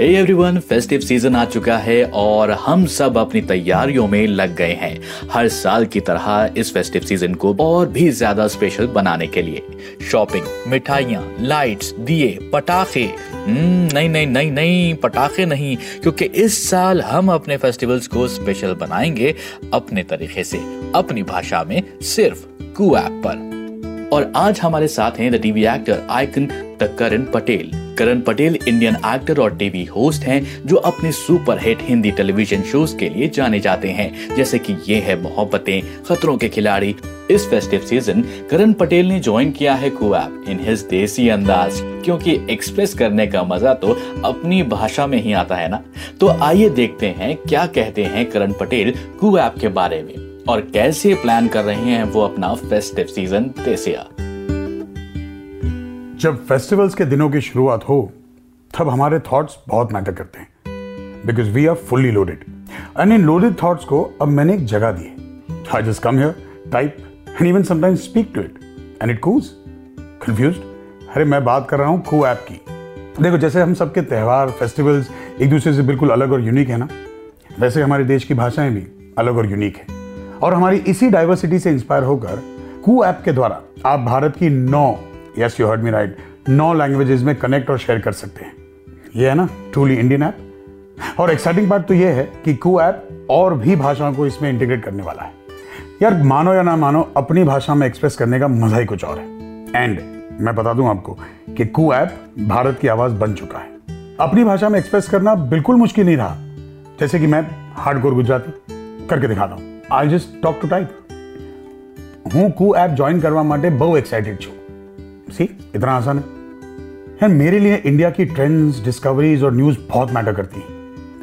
Everyone festive season आ चुका है और हम सब अपनी तैयारियों में लग गए हैं। हर साल की तरह इस फेस्टिव सीज़न को और भी ज़्यादा स्पेशल बनाने के लिए। शॉपिंग मिठाइयाँ लाइट्स दिए पटाखे। हम्म, नहीं नहीं नहीं नहीं पटाखे नहीं क्योंकि इस साल हम अपने फेस्टिवल्स को स्पेशल बनाएँगे अपने तरीके से अपनी भाषा में सिर्फ़ कू पर। और आज हमारे साथ हैं the TV actor icon the Karan Patel Karan Patel Indian actor और टीवी होस्ट हैं, जो अपने super hit Hindi television shows के लिए जाने जाते हैं। जैसे कि ये है मोहब्बतें, खतरों के खिलाड़ी। इस फेस्टिव सीज़न करण पटेल ने ज्वाइन किया है कुएप इन हिज देसी अंदाज, क्योंकि एक्सप्रेस करने का मज़ा तो अपनी भाषा में ही आता है ना? तो आइए देखते हैं, क्या कहते हैं करण पटेल कुएप के बारे में। और कैसे प्लान कर रहे हैं वो अपना फेस्टिव सीज़न तेसिया जब फेस्टिवल्स के दिनों की शुरुआत हो, तब हमारे थॉट्स बहुत मैटर करते हैं because we are fully loaded and in loaded thoughts को अब मैंने एक जगह दी है। I just come here type and even sometimes speak to it and it Koo's confuse अरे, मैं बात कर रहा हूँ कू ऐप की। देखो, जैसे हम सबके त्यौहार फेस्टिवल्स एक दूसरे से बिल्कुल अलग और यूनिक है ना? वैसे हमारे देश की भाषाएँ भी अलग और यूनिक है। और हमारी इसी डाइवर्सिटी से इंस्पायर होकर कू ऐप के द्वारा आप भारत की नौ yes you heard me right now languages में कनेक्ट और शेयर कर सकते हैं ये है ना ट्रूली इंडियन ऐप और एक्साइटिंग बात तो ये है कि कू ऐप और भी भाषाओं को इसमें इंटीग्रेट करने वाला है यार मानो या ना मानो अपनी भाषा में एक्सप्रेस करने का मजा ही कुछ और है एंड मैं बता दूं आपको कि कू ऐप भारत की आवाज बन चुका है अपनी भाषा में एक्सप्रेस करना बिल्कुल मुश्किल नहीं रहा जैसे कि मैं हार्डकोर गुजराती करके दिखाता हूं I just talk to type હું કુ એપ જોઈન કરવા માટે બહુ એક્સાઇટેડ છું सी इतना आसान है। यार मेरे लिए इंडिया की ट्रेंड्स डिस्कवरीज और न्यूज़ बहुत मैटर करती हैं।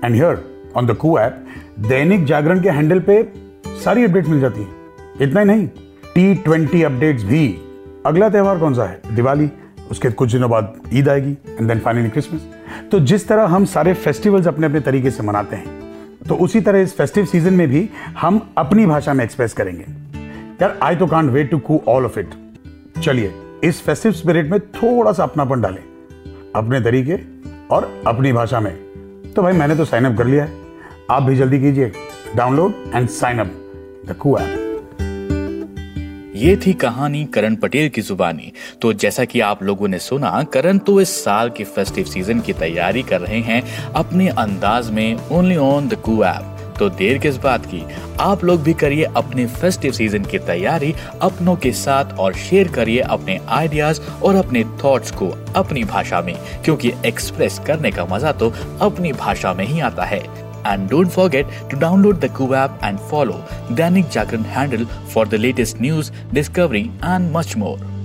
And here on the Koo app Dainik Jagran के हैंडल पे सारी अपडेट मिल जाती है। इतना ही नहीं टी ट्वेंटी अपडेट्स भी। अगला त्यौहार कौन सा है? दिवाली, उसके कुछ दिनों बाद ईद आएगी एंड देन फाइनली क्रिसमस तो जिस तरह हम सारे फेस्टिवल्स अपने अपने तरीके से मनाते हैं तो उसी तरह इस फेस्टिव सीज़न में भी हम अपनी भाषा में एक्सप्रेस करेंगे। यार आई तो can't wait to Koo all of it चलिए इस फेस्टिव स्पिरिट में थोड़ा सा अपनापन डालें, अपने तरीके और अपनी भाषा में। तो भाई, मैंने तो साइन अप कर लिया है। आप भी जल्दी कीजिए। Download and sign up the Koo app ये थी कहानी करण पटेल की जुबानी। तो जैसा कि आप लोगों ने सुना, करण तो इस साल के फेस्टिव सीज़न की तैयारी कर रहे हैं अपने अंदाज में only on the Koo app तो देर किस बात की? आप लोग भी करिए अपने फेस्टिव सीज़न की तैयारी, अपनों के साथ और शेयर करिए अपने आइडियाज़ और अपने थॉट्स को अपनी भाषा में, क्योंकि एक्सप्रेस करने का मज़ा तो अपनी भाषा में ही आता है। And don't forget to download the Koo app and follow Dainik Jagran handle for the latest news discovery and much more